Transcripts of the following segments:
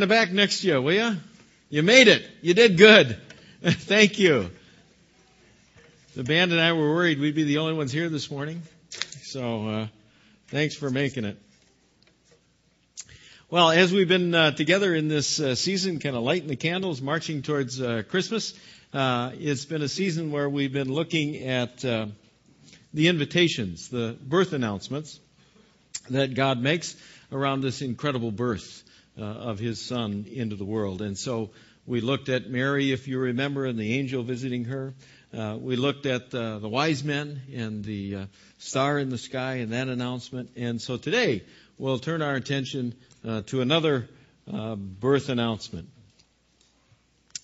the back next year, will you? You made it. You did good. Thank you. The band and I were worried we'd be the only ones here this morning. So, uh, thanks for making it. Well, as we've been uh, together in this uh, season, kind of lighting the candles, marching towards uh, Christmas, uh, it's been a season where we've been looking at uh, the invitations, the birth announcements that God makes around this incredible birth uh, of His Son into the world. And so we looked at Mary, if you remember, and the angel visiting her. Uh, we looked at uh, the wise men and the uh, star in the sky and that announcement. And so today we'll turn our attention uh, to another uh, birth announcement.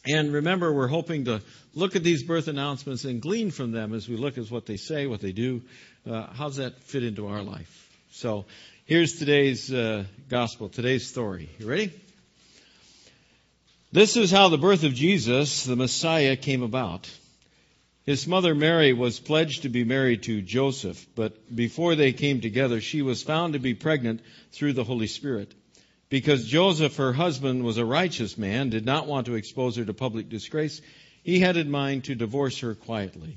And remember, we're hoping to look at these birth announcements and glean from them as we look at what they say, what they do. Uh, does that fit into our life? So here's today's uh, gospel, today's story. You ready? This is how the birth of Jesus, the Messiah, came about. His mother Mary was pledged to be married to Joseph, but before they came together, she was found to be pregnant through the Holy Spirit. Because Joseph, her husband, was a righteous man, did not want to expose her to public disgrace, he had in mind to divorce her quietly.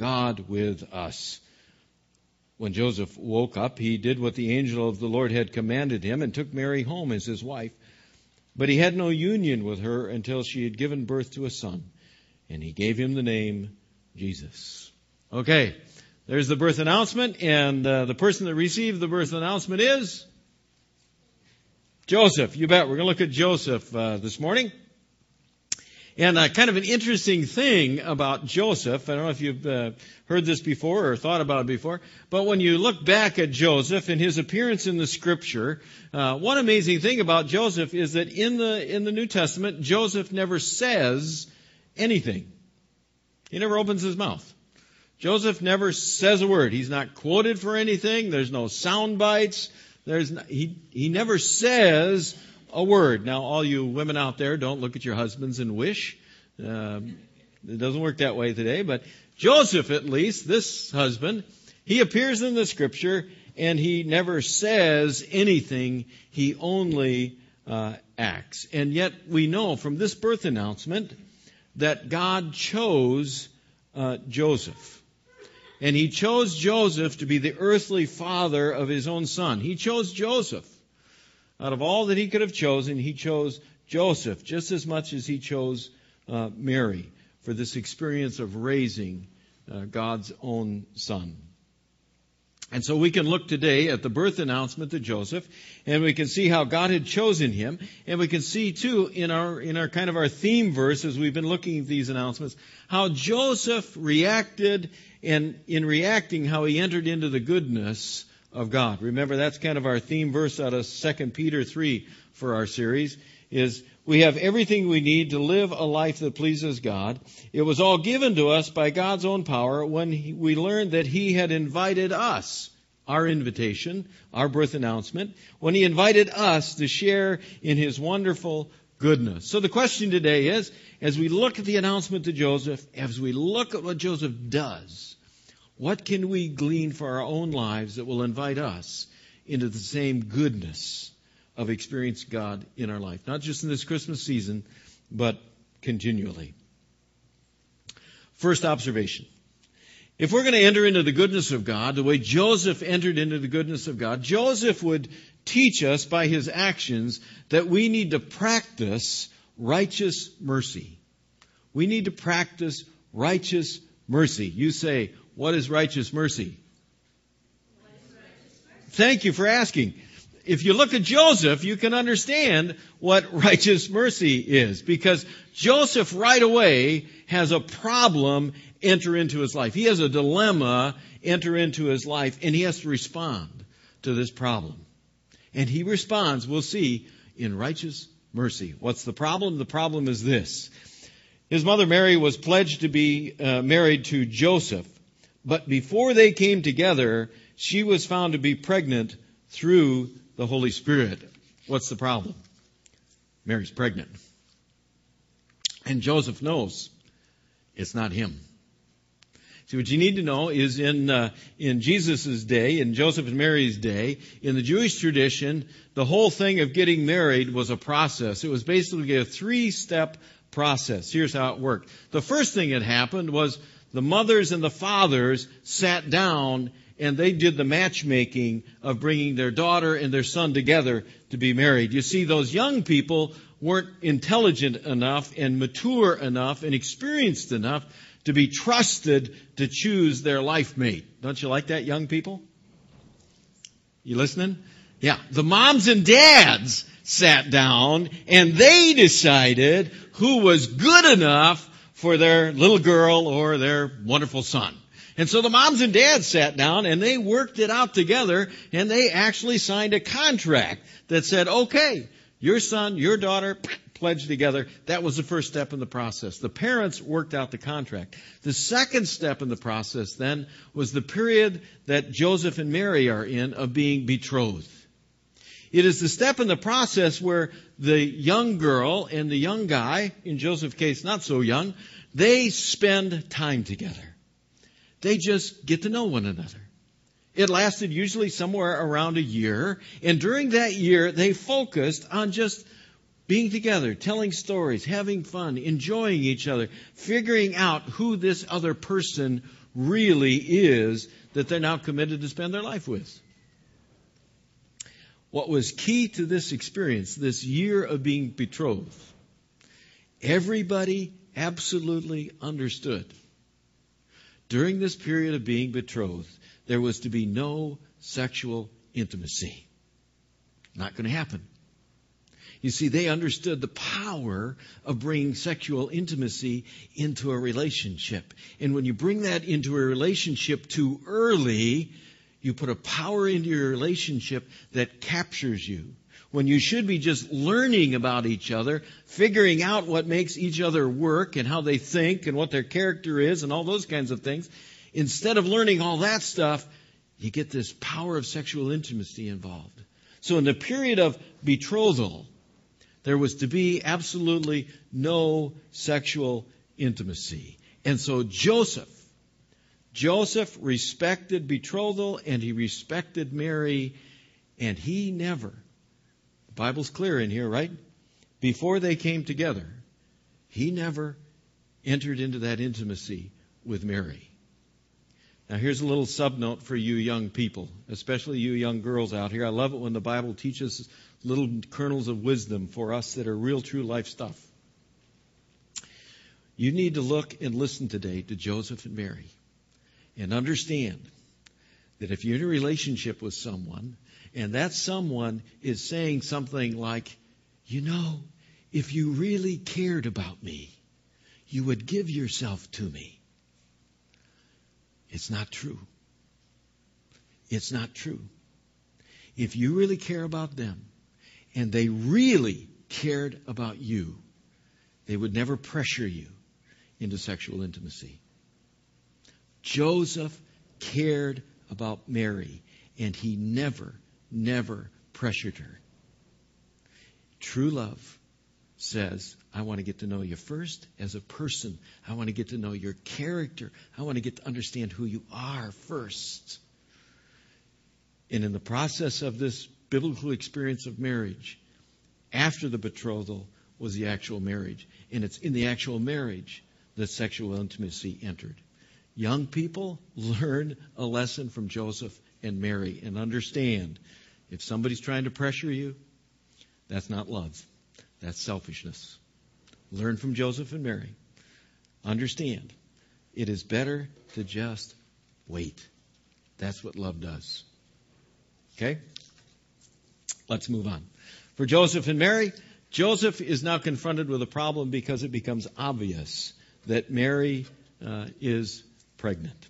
God with us. When Joseph woke up, he did what the angel of the Lord had commanded him and took Mary home as his wife. But he had no union with her until she had given birth to a son, and he gave him the name Jesus. Okay, there's the birth announcement, and uh, the person that received the birth announcement is Joseph, you bet. We're going to look at Joseph uh, this morning. And uh, kind of an interesting thing about Joseph, I don't know if you've uh, heard this before or thought about it before, but when you look back at Joseph and his appearance in the scripture, uh, one amazing thing about Joseph is that in the, in the New Testament, Joseph never says anything. He never opens his mouth. Joseph never says a word. He's not quoted for anything. There's no sound bites. There's he he never says a word. Now, all you women out there, don't look at your husbands and wish. Um, it doesn't work that way today. But Joseph, at least, this husband, he appears in the scripture and he never says anything. He only uh, acts. And yet, we know from this birth announcement that God chose uh, Joseph. And he chose Joseph to be the earthly father of his own son. He chose Joseph. Out of all that he could have chosen, he chose Joseph just as much as he chose uh, Mary for this experience of raising uh, God's own son. And so we can look today at the birth announcement to Joseph, and we can see how God had chosen him, and we can see too in our in our kind of our theme verse as we've been looking at these announcements, how Joseph reacted and in reacting how he entered into the goodness of God. Remember that's kind of our theme verse out of 2 Peter 3 for our series is we have everything we need to live a life that pleases God. It was all given to us by God's own power when we learned that He had invited us, our invitation, our birth announcement, when He invited us to share in His wonderful goodness. So the question today is, as we look at the announcement to Joseph, as we look at what Joseph does, what can we glean for our own lives that will invite us into the same goodness of experiencing God in our life, not just in this Christmas season, but continually. First observation. If we're going to enter into the goodness of God, the way Joseph entered into the goodness of God, Joseph would teach us by his actions that we need to practice righteous mercy. We need to practice righteous mercy. You say, what is righteous mercy? Thank you for asking if you look at Joseph, you can understand what righteous mercy is because Joseph right away has a problem enter into his life. He has a dilemma enter into his life and he has to respond to this problem. And he responds, we'll see, in righteous mercy. What's the problem? The problem is this. His mother Mary was pledged to be uh, married to Joseph, but before they came together, she was found to be pregnant through the Holy Spirit. What's the problem? Mary's pregnant. And Joseph knows it's not him. See, what you need to know is in uh, in Jesus' day, in Joseph and Mary's day, in the Jewish tradition, the whole thing of getting married was a process. It was basically a three-step process. Here's how it worked. The first thing that happened was the mothers and the fathers sat down and they did the matchmaking of bringing their daughter and their son together to be married. You see, those young people weren't intelligent enough and mature enough and experienced enough to be trusted to choose their life mate. Don't you like that, young people? You listening? Yeah. The moms and dads sat down and they decided who was good enough for their little girl or their wonderful son. And so the moms and dads sat down and they worked it out together and they actually signed a contract that said, okay, your son, your daughter, pledged together. That was the first step in the process. The parents worked out the contract. The second step in the process then was the period that Joseph and Mary are in of being betrothed. It is the step in the process where the young girl and the young guy, in Joseph's case not so young, they spend time together. They just get to know one another. It lasted usually somewhere around a year, and during that year they focused on just being together, telling stories, having fun, enjoying each other, figuring out who this other person really is that they're now committed to spend their life with. What was key to this experience, this year of being betrothed, everybody absolutely understood. During this period of being betrothed, there was to be no sexual intimacy. Not going to happen. You see, they understood the power of bringing sexual intimacy into a relationship. And when you bring that into a relationship too early, you put a power into your relationship that captures you. When you should be just learning about each other, figuring out what makes each other work and how they think and what their character is and all those kinds of things. Instead of learning all that stuff, you get this power of sexual intimacy involved. So in the period of betrothal, there was to be absolutely no sexual intimacy. And so Joseph, Joseph respected betrothal and he respected Mary and he never, the Bible's clear in here, right? Before they came together, he never entered into that intimacy with Mary. Now, here's a little subnote for you young people, especially you young girls out here. I love it when the Bible teaches little kernels of wisdom for us that are real, true life stuff. You need to look and listen today to Joseph and Mary and understand that if you're in a relationship with someone and that someone is saying something like, you know, if you really cared about me, you would give yourself to me. It's not true. It's not true. If you really care about them and they really cared about you, they would never pressure you into sexual intimacy. Joseph cared about Mary and he never, never pressured her. True love says, I want to get to know you first as a person. I want to get to know your character. I want to get to understand who you are first. And in the process of this biblical experience of marriage, after the betrothal was the actual marriage. And it's in the actual marriage that sexual intimacy entered. Young people, learn a lesson from Joseph and Mary and understand if somebody's trying to pressure you, that's not love. That's selfishness. Learn from Joseph and Mary. Understand, it is better to just wait. That's what love does. Okay? Let's move on. For Joseph and Mary, Joseph is now confronted with a problem because it becomes obvious that Mary uh, is pregnant.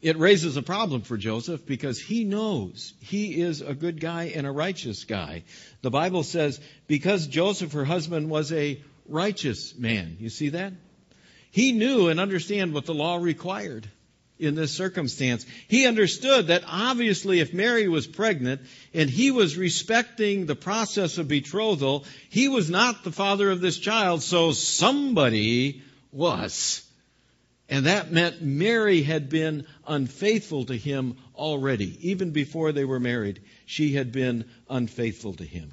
it raises a problem for Joseph because he knows he is a good guy and a righteous guy. The Bible says, because Joseph, her husband, was a righteous man. You see that? He knew and understand what the law required in this circumstance. He understood that obviously if Mary was pregnant and he was respecting the process of betrothal, he was not the father of this child, so somebody was. And that meant Mary had been unfaithful to him already. Even before they were married, she had been unfaithful to him.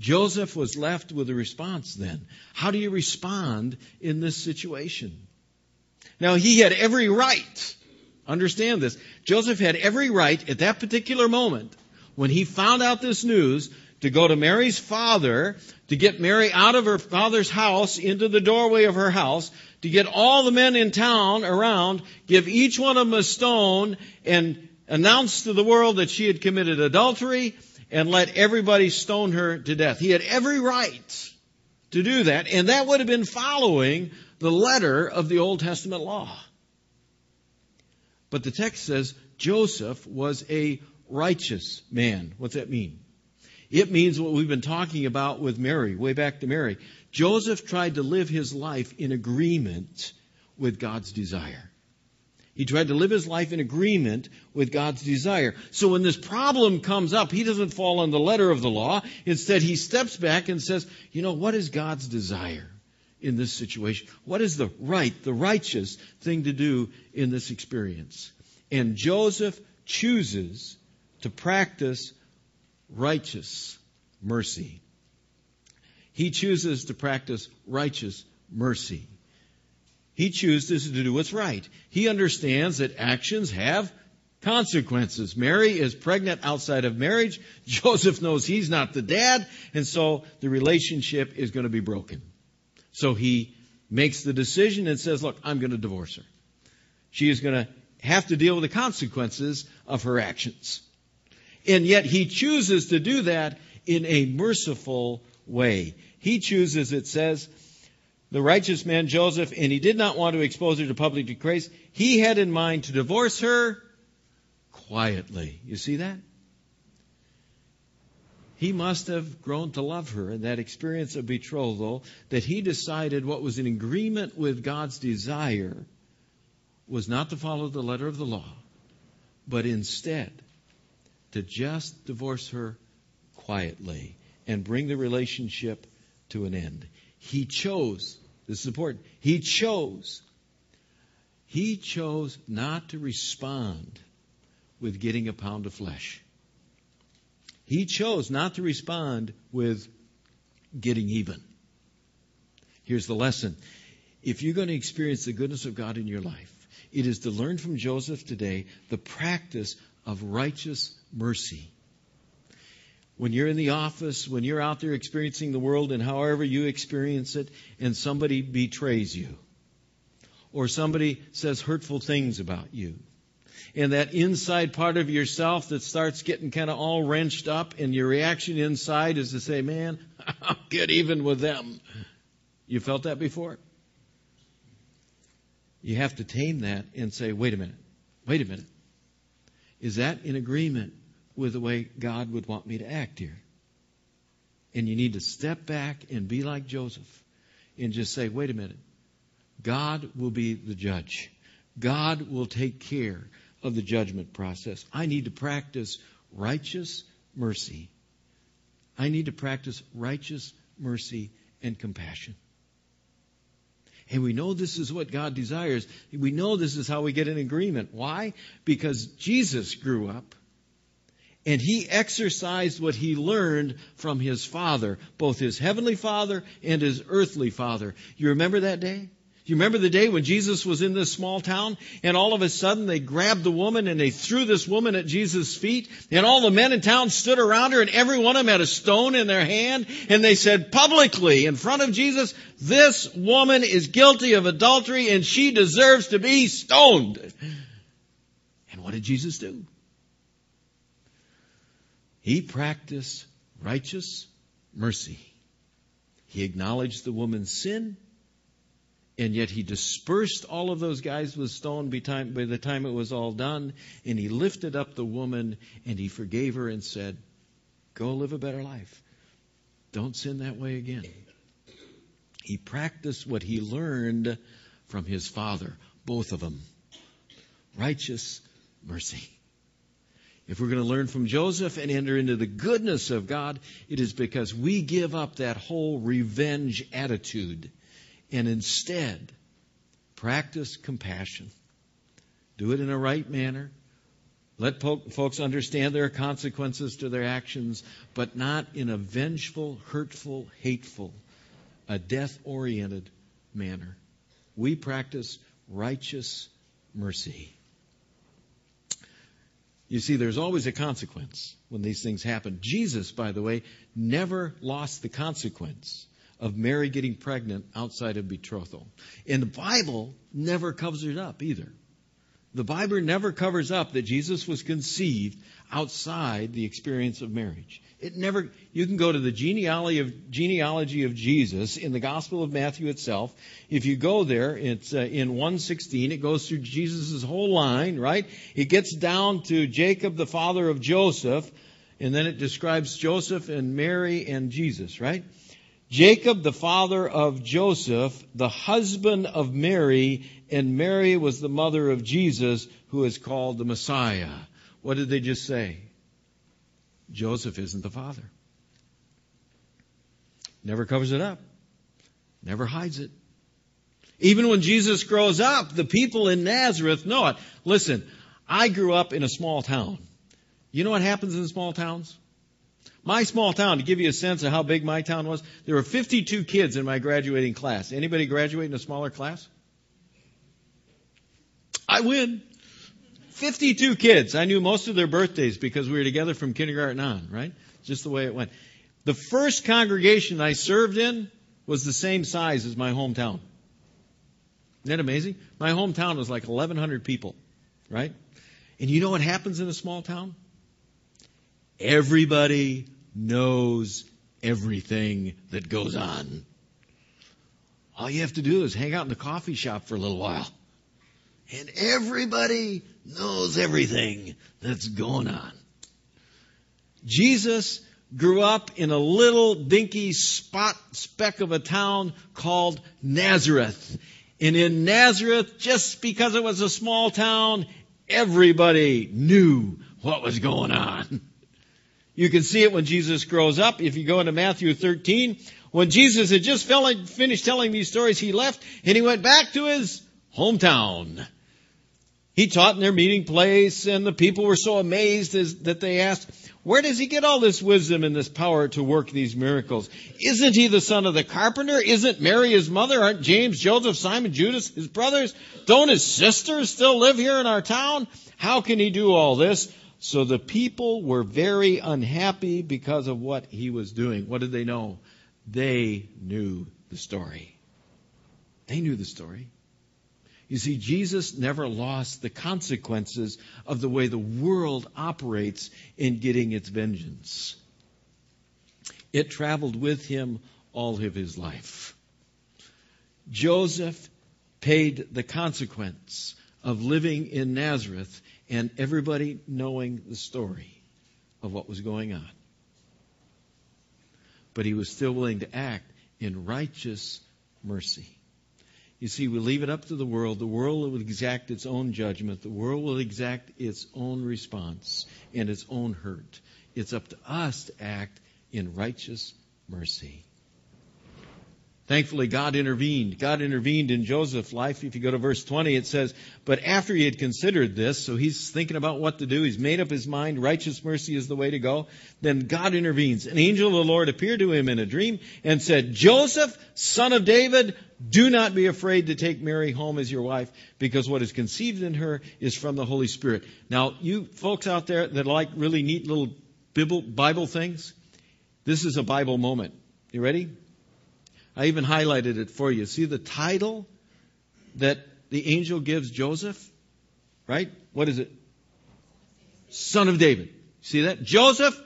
Joseph was left with a response then. How do you respond in this situation? Now, he had every right. Understand this. Joseph had every right at that particular moment when he found out this news to go to Mary's father, to get Mary out of her father's house into the doorway of her house, to get all the men in town around, give each one of them a stone, and announce to the world that she had committed adultery, and let everybody stone her to death. He had every right to do that, and that would have been following the letter of the Old Testament law. But the text says Joseph was a righteous man. What's that mean? It means what we've been talking about with Mary, way back to Mary. Joseph tried to live his life in agreement with God's desire. He tried to live his life in agreement with God's desire. So when this problem comes up, he doesn't fall on the letter of the law. Instead, he steps back and says, you know, what is God's desire in this situation? What is the right, the righteous thing to do in this experience? And Joseph chooses to practice righteous mercy. He chooses to practice righteous mercy. He chooses to do what's right. He understands that actions have consequences. Mary is pregnant outside of marriage. Joseph knows he's not the dad, and so the relationship is going to be broken. So he makes the decision and says, Look, I'm going to divorce her. She is going to have to deal with the consequences of her actions. And yet he chooses to do that in a merciful way. He chooses, it says, the righteous man Joseph, and he did not want to expose her to public disgrace. He had in mind to divorce her quietly. You see that? He must have grown to love her in that experience of betrothal that he decided what was in agreement with God's desire was not to follow the letter of the law, but instead to just divorce her quietly and bring the relationship to an end. He chose, this is important, he chose, he chose not to respond with getting a pound of flesh. He chose not to respond with getting even. Here's the lesson. If you're going to experience the goodness of God in your life, it is to learn from Joseph today the practice of righteous mercy. When you're in the office, when you're out there experiencing the world and however you experience it, and somebody betrays you, or somebody says hurtful things about you, and that inside part of yourself that starts getting kind of all wrenched up, and your reaction inside is to say, Man, I'll get even with them. You felt that before? You have to tame that and say, Wait a minute, wait a minute. Is that in agreement with the way God would want me to act here? And you need to step back and be like Joseph and just say, wait a minute. God will be the judge. God will take care of the judgment process. I need to practice righteous mercy. I need to practice righteous mercy and compassion. And we know this is what God desires. We know this is how we get an agreement. Why? Because Jesus grew up and he exercised what he learned from his father, both his heavenly father and his earthly father. You remember that day? You remember the day when Jesus was in this small town and all of a sudden they grabbed the woman and they threw this woman at Jesus' feet and all the men in town stood around her and every one of them had a stone in their hand and they said publicly in front of Jesus, this woman is guilty of adultery and she deserves to be stoned. And what did Jesus do? He practiced righteous mercy. He acknowledged the woman's sin And yet he dispersed all of those guys with stone by the time it was all done. And he lifted up the woman and he forgave her and said, Go live a better life. Don't sin that way again. He practiced what he learned from his father, both of them. Righteous mercy. If we're going to learn from Joseph and enter into the goodness of God, it is because we give up that whole revenge attitude and instead practice compassion. Do it in a right manner. Let folks understand there are consequences to their actions, but not in a vengeful, hurtful, hateful, a death oriented manner. We practice righteous mercy. You see, there's always a consequence when these things happen. Jesus, by the way, never lost the consequence of Mary getting pregnant outside of betrothal. And the Bible never covers it up either. The Bible never covers up that Jesus was conceived outside the experience of marriage. It never, you can go to the genealogy of, genealogy of Jesus in the Gospel of Matthew itself. If you go there, it's uh, in 116. It goes through Jesus' whole line, right? It gets down to Jacob, the father of Joseph, and then it describes Joseph and Mary and Jesus, right? Jacob, the father of Joseph, the husband of Mary, and Mary was the mother of Jesus, who is called the Messiah. What did they just say? Joseph isn't the father. Never covers it up. Never hides it. Even when Jesus grows up, the people in Nazareth know it. Listen, I grew up in a small town. You know what happens in small towns? My small town, to give you a sense of how big my town was, there were 52 kids in my graduating class. Anybody graduate in a smaller class? I win. 52 kids. I knew most of their birthdays because we were together from kindergarten on, right? Just the way it went. The first congregation I served in was the same size as my hometown. Isn't that amazing? My hometown was like 1,100 people, right? And you know what happens in a small town? Everybody knows everything that goes on. All you have to do is hang out in the coffee shop for a little while. And everybody knows everything that's going on. Jesus grew up in a little dinky spot speck of a town called Nazareth. And in Nazareth, just because it was a small town, everybody knew what was going on. You can see it when Jesus grows up. If you go into Matthew 13, when Jesus had just finished telling these stories, he left and he went back to his hometown. He taught in their meeting place, and the people were so amazed as, that they asked, Where does he get all this wisdom and this power to work these miracles? Isn't he the son of the carpenter? Isn't Mary his mother? Aren't James, Joseph, Simon, Judas his brothers? Don't his sisters still live here in our town? How can he do all this? So the people were very unhappy because of what he was doing. What did they know? They knew the story. They knew the story. You see, Jesus never lost the consequences of the way the world operates in getting its vengeance. It traveled with him all of his life. Joseph paid the consequence of living in Nazareth and everybody knowing the story of what was going on. But he was still willing to act in righteous mercy. You see, we leave it up to the world. The world will exact its own judgment. The world will exact its own response and its own hurt. It's up to us to act in righteous mercy. Thankfully, God intervened. God intervened in Joseph's life. If you go to verse 20, it says, But after he had considered this, so he's thinking about what to do, he's made up his mind, righteous mercy is the way to go, then God intervenes. An angel of the Lord appeared to him in a dream and said, Joseph, son of David, do not be afraid to take Mary home as your wife, because what is conceived in her is from the Holy Spirit. Now, you folks out there that like really neat little Bible things, this is a Bible moment. You ready? I even highlighted it for you. See the title that the angel gives Joseph? Right? What is it? Son of David. See that? Joseph,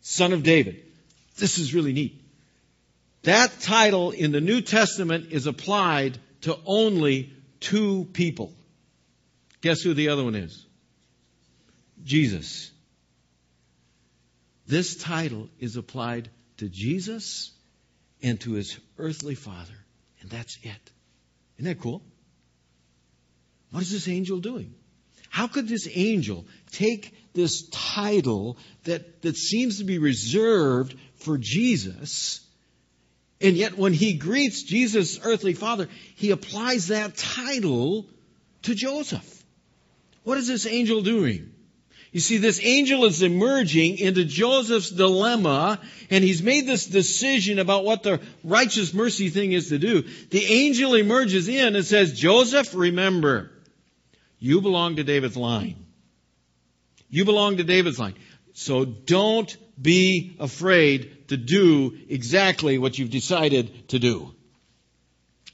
son of David. This is really neat. That title in the New Testament is applied to only two people. Guess who the other one is? Jesus. This title is applied to Jesus and to his earthly father, and that's it. Isn't that cool? What is this angel doing? How could this angel take this title that, that seems to be reserved for Jesus, and yet when he greets Jesus' earthly father, he applies that title to Joseph? What is this angel doing? You see, this angel is emerging into Joseph's dilemma, and he's made this decision about what the righteous mercy thing is to do. The angel emerges in and says, Joseph, remember, you belong to David's line. You belong to David's line. So don't be afraid to do exactly what you've decided to do.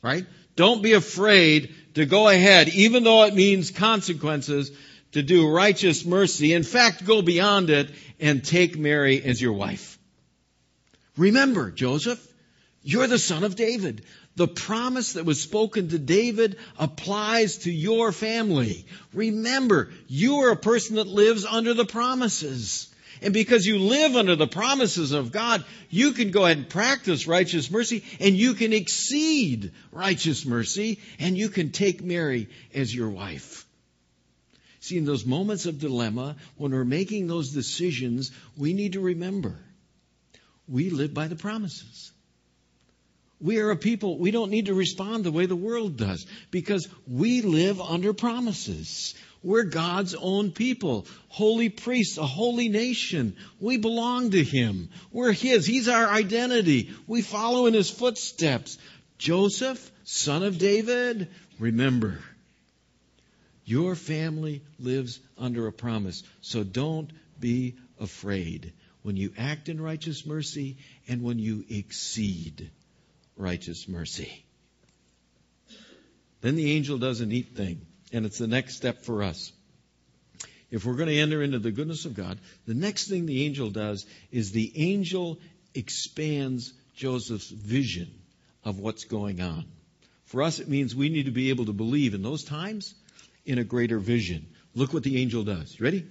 Right? Don't be afraid to go ahead, even though it means consequences, to do righteous mercy. In fact, go beyond it and take Mary as your wife. Remember, Joseph, you're the son of David. The promise that was spoken to David applies to your family. Remember, you are a person that lives under the promises. And because you live under the promises of God, you can go ahead and practice righteous mercy and you can exceed righteous mercy and you can take Mary as your wife. See, in those moments of dilemma, when we're making those decisions, we need to remember we live by the promises. We are a people, we don't need to respond the way the world does because we live under promises. We're God's own people, holy priests, a holy nation. We belong to Him. We're His. He's our identity. We follow in His footsteps. Joseph, son of David, remember, your family lives under a promise. So don't be afraid when you act in righteous mercy and when you exceed righteous mercy. Then the angel does a neat thing, and it's the next step for us. If we're going to enter into the goodness of God, the next thing the angel does is the angel expands Joseph's vision of what's going on. For us, it means we need to be able to believe in those times in a greater vision. Look what the angel does. Ready?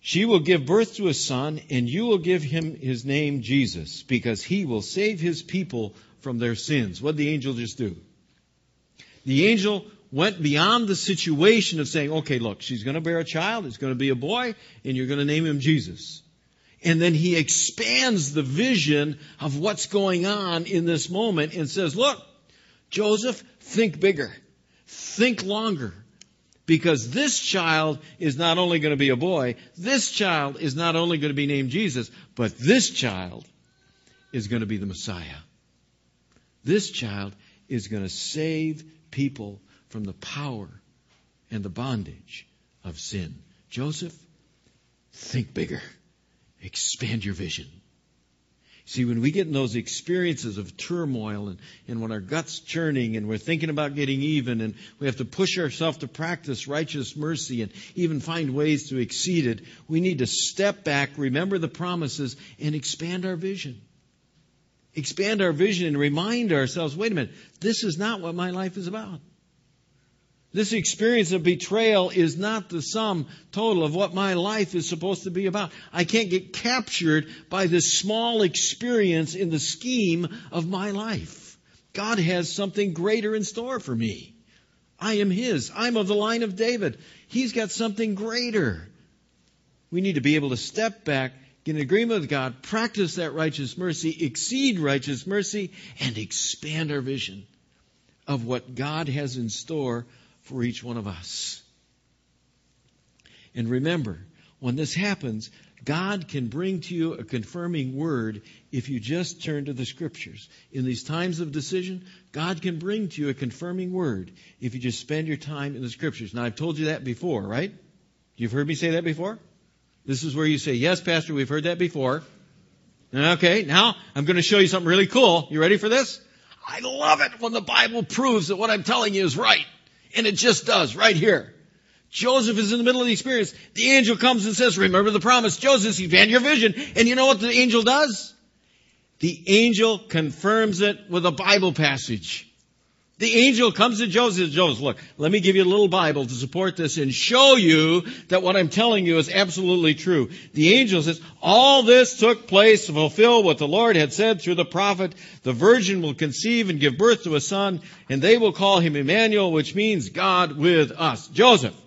She will give birth to a son, and you will give him his name Jesus, because he will save his people from their sins. What did the angel just do? The angel went beyond the situation of saying, okay, look, she's going to bear a child, it's going to be a boy, and you're going to name him Jesus. And then he expands the vision of what's going on in this moment and says, look, Joseph, think bigger. Think longer. Because this child is not only going to be a boy, this child is not only going to be named Jesus, but this child is going to be the Messiah. This child is going to save people from the power and the bondage of sin. Joseph, think bigger. Expand your vision. See, when we get in those experiences of turmoil and, and when our gut's churning and we're thinking about getting even and we have to push ourselves to practice righteous mercy and even find ways to exceed it, we need to step back, remember the promises, and expand our vision. Expand our vision and remind ourselves, wait a minute, this is not what my life is about. This experience of betrayal is not the sum total of what my life is supposed to be about. I can't get captured by this small experience in the scheme of my life. God has something greater in store for me. I am His. I'm of the line of David. He's got something greater. We need to be able to step back, get in agreement with God, practice that righteous mercy, exceed righteous mercy, and expand our vision of what God has in store for each one of us. And remember, when this happens, God can bring to you a confirming word if you just turn to the scriptures. In these times of decision, God can bring to you a confirming word if you just spend your time in the scriptures. Now, I've told you that before, right? You've heard me say that before? This is where you say, yes, Pastor, we've heard that before. Okay, now I'm going to show you something really cool. You ready for this? I love it when the Bible proves that what I'm telling you is right. And it just does right here. Joseph is in the middle of the experience. The angel comes and says, remember the promise. Joseph, you've had your vision. And you know what the angel does? The angel confirms it with a Bible passage. The angel comes to Joseph. Joseph, look, let me give you a little Bible to support this and show you that what I'm telling you is absolutely true. The angel says, all this took place to fulfill what the Lord had said through the prophet. The virgin will conceive and give birth to a son, and they will call him Emmanuel, which means God with us. Joseph,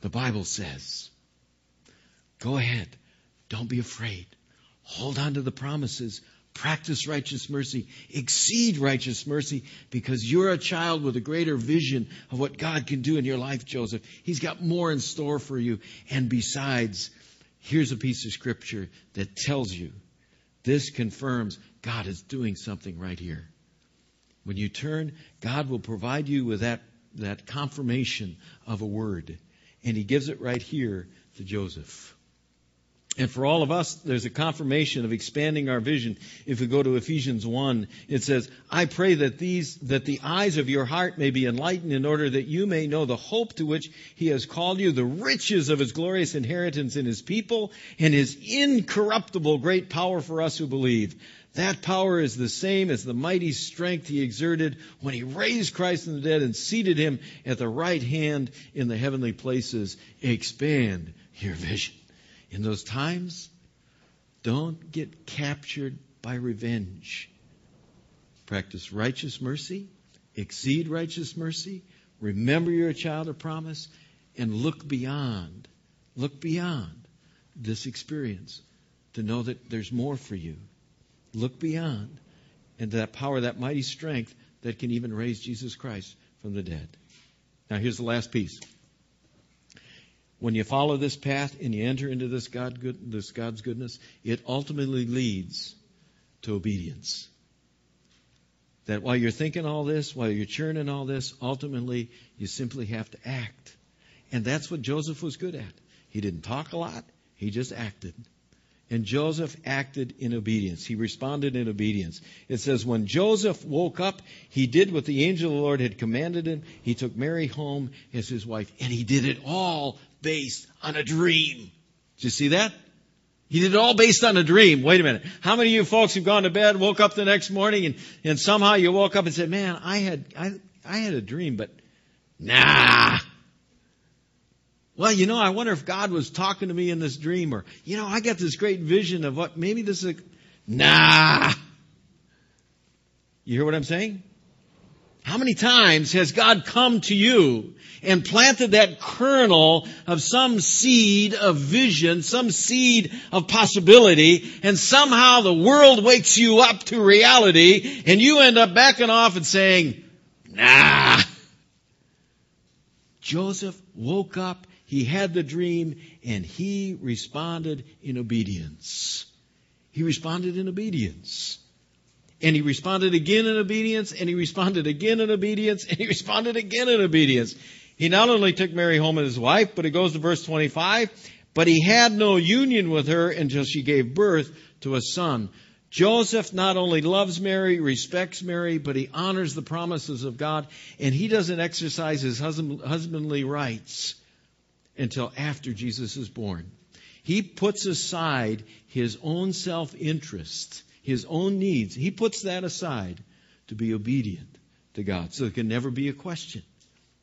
the Bible says, go ahead. Don't be afraid. Hold on to the promises. Practice righteous mercy. Exceed righteous mercy because you're a child with a greater vision of what God can do in your life, Joseph. He's got more in store for you. And besides, here's a piece of scripture that tells you this confirms God is doing something right here. When you turn, God will provide you with that, that confirmation of a word. And He gives it right here to Joseph. And for all of us, there's a confirmation of expanding our vision. If we go to Ephesians 1, it says, I pray that these, that the eyes of your heart may be enlightened in order that you may know the hope to which he has called you, the riches of his glorious inheritance in his people, and his incorruptible great power for us who believe. That power is the same as the mighty strength he exerted when he raised Christ from the dead and seated him at the right hand in the heavenly places. Expand your vision in those times, don't get captured by revenge. Practice righteous mercy, exceed righteous mercy, remember you're a child of promise, and look beyond, look beyond this experience to know that there's more for you. Look beyond and that power, that mighty strength that can even raise Jesus Christ from the dead. Now here's the last piece when you follow this path and you enter into this, God good, this God's goodness, it ultimately leads to obedience. That while you're thinking all this, while you're churning all this, ultimately you simply have to act. And that's what Joseph was good at. He didn't talk a lot, he just acted. And Joseph acted in obedience. He responded in obedience. It says, when Joseph woke up, he did what the angel of the Lord had commanded him. He took Mary home as his wife, and he did it all based on a dream. Did you see that? He did it all based on a dream. Wait a minute. How many of you folks have gone to bed, woke up the next morning, and, and somehow you woke up and said, man, I had, I, I had a dream, but nah. Well, you know, I wonder if God was talking to me in this dream, or, you know, I got this great vision of what, maybe this is a, nah. You hear what I'm saying? How many times has God come to you and planted that kernel of some seed of vision, some seed of possibility, and somehow the world wakes you up to reality and you end up backing off and saying, nah. Joseph woke up, he had the dream, and he responded in obedience. He responded in obedience. And he responded again in obedience, and he responded again in obedience, and he responded again in obedience. He not only took Mary home as his wife, but it goes to verse 25, but he had no union with her until she gave birth to a son. Joseph not only loves Mary, respects Mary, but he honors the promises of God, and he doesn't exercise his husbandly rights until after Jesus is born. He puts aside his own self interest his own needs, he puts that aside to be obedient to God. So there can never be a question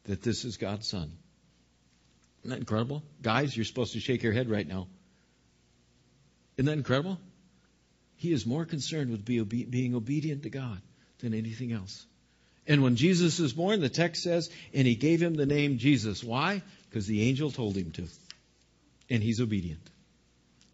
that this is God's son. Isn't that incredible? Guys, you're supposed to shake your head right now. Isn't that incredible? He is more concerned with being obedient to God than anything else. And when Jesus is born, the text says, and he gave him the name Jesus. Why? Because the angel told him to. And he's obedient.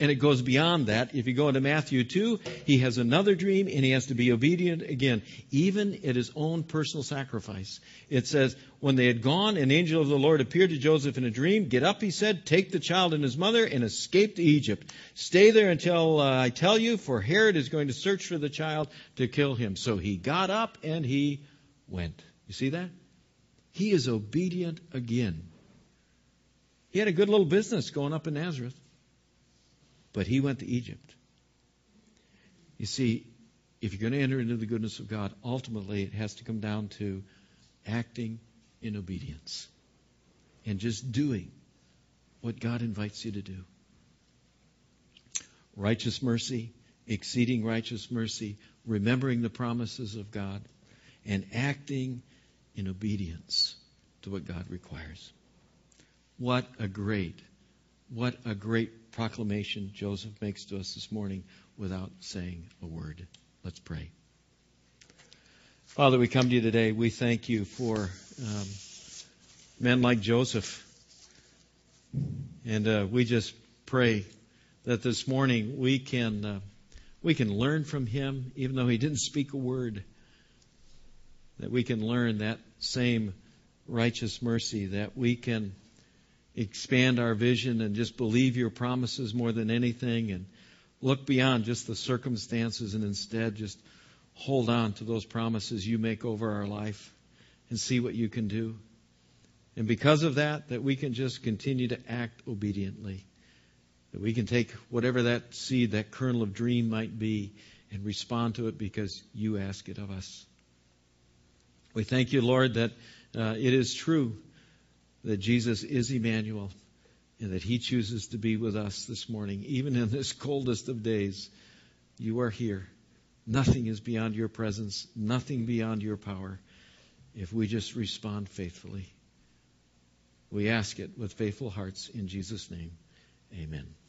And it goes beyond that. If you go into Matthew 2, he has another dream and he has to be obedient again, even at his own personal sacrifice. It says, When they had gone, an angel of the Lord appeared to Joseph in a dream. Get up, he said, take the child and his mother and escape to Egypt. Stay there until uh, I tell you, for Herod is going to search for the child to kill him. So he got up and he went. You see that? He is obedient again. He had a good little business going up in Nazareth. But he went to Egypt. You see, if you're going to enter into the goodness of God, ultimately it has to come down to acting in obedience and just doing what God invites you to do. Righteous mercy, exceeding righteous mercy, remembering the promises of God, and acting in obedience to what God requires. What a great, what a great proclamation Joseph makes to us this morning without saying a word. Let's pray. Father, we come to you today. We thank you for um, men like Joseph. And uh, we just pray that this morning we can uh, we can learn from him, even though he didn't speak a word. That we can learn that same righteous mercy. That we can expand our vision and just believe your promises more than anything, and look beyond just the circumstances, and instead just hold on to those promises you make over our life and see what you can do. And because of that, that we can just continue to act obediently. That we can take whatever that seed, that kernel of dream might be, and respond to it because you ask it of us. We thank you, Lord, that uh, it is true that Jesus is Emmanuel and that he chooses to be with us this morning. Even in this coldest of days, you are here. Nothing is beyond your presence, nothing beyond your power if we just respond faithfully. We ask it with faithful hearts in Jesus' name. Amen.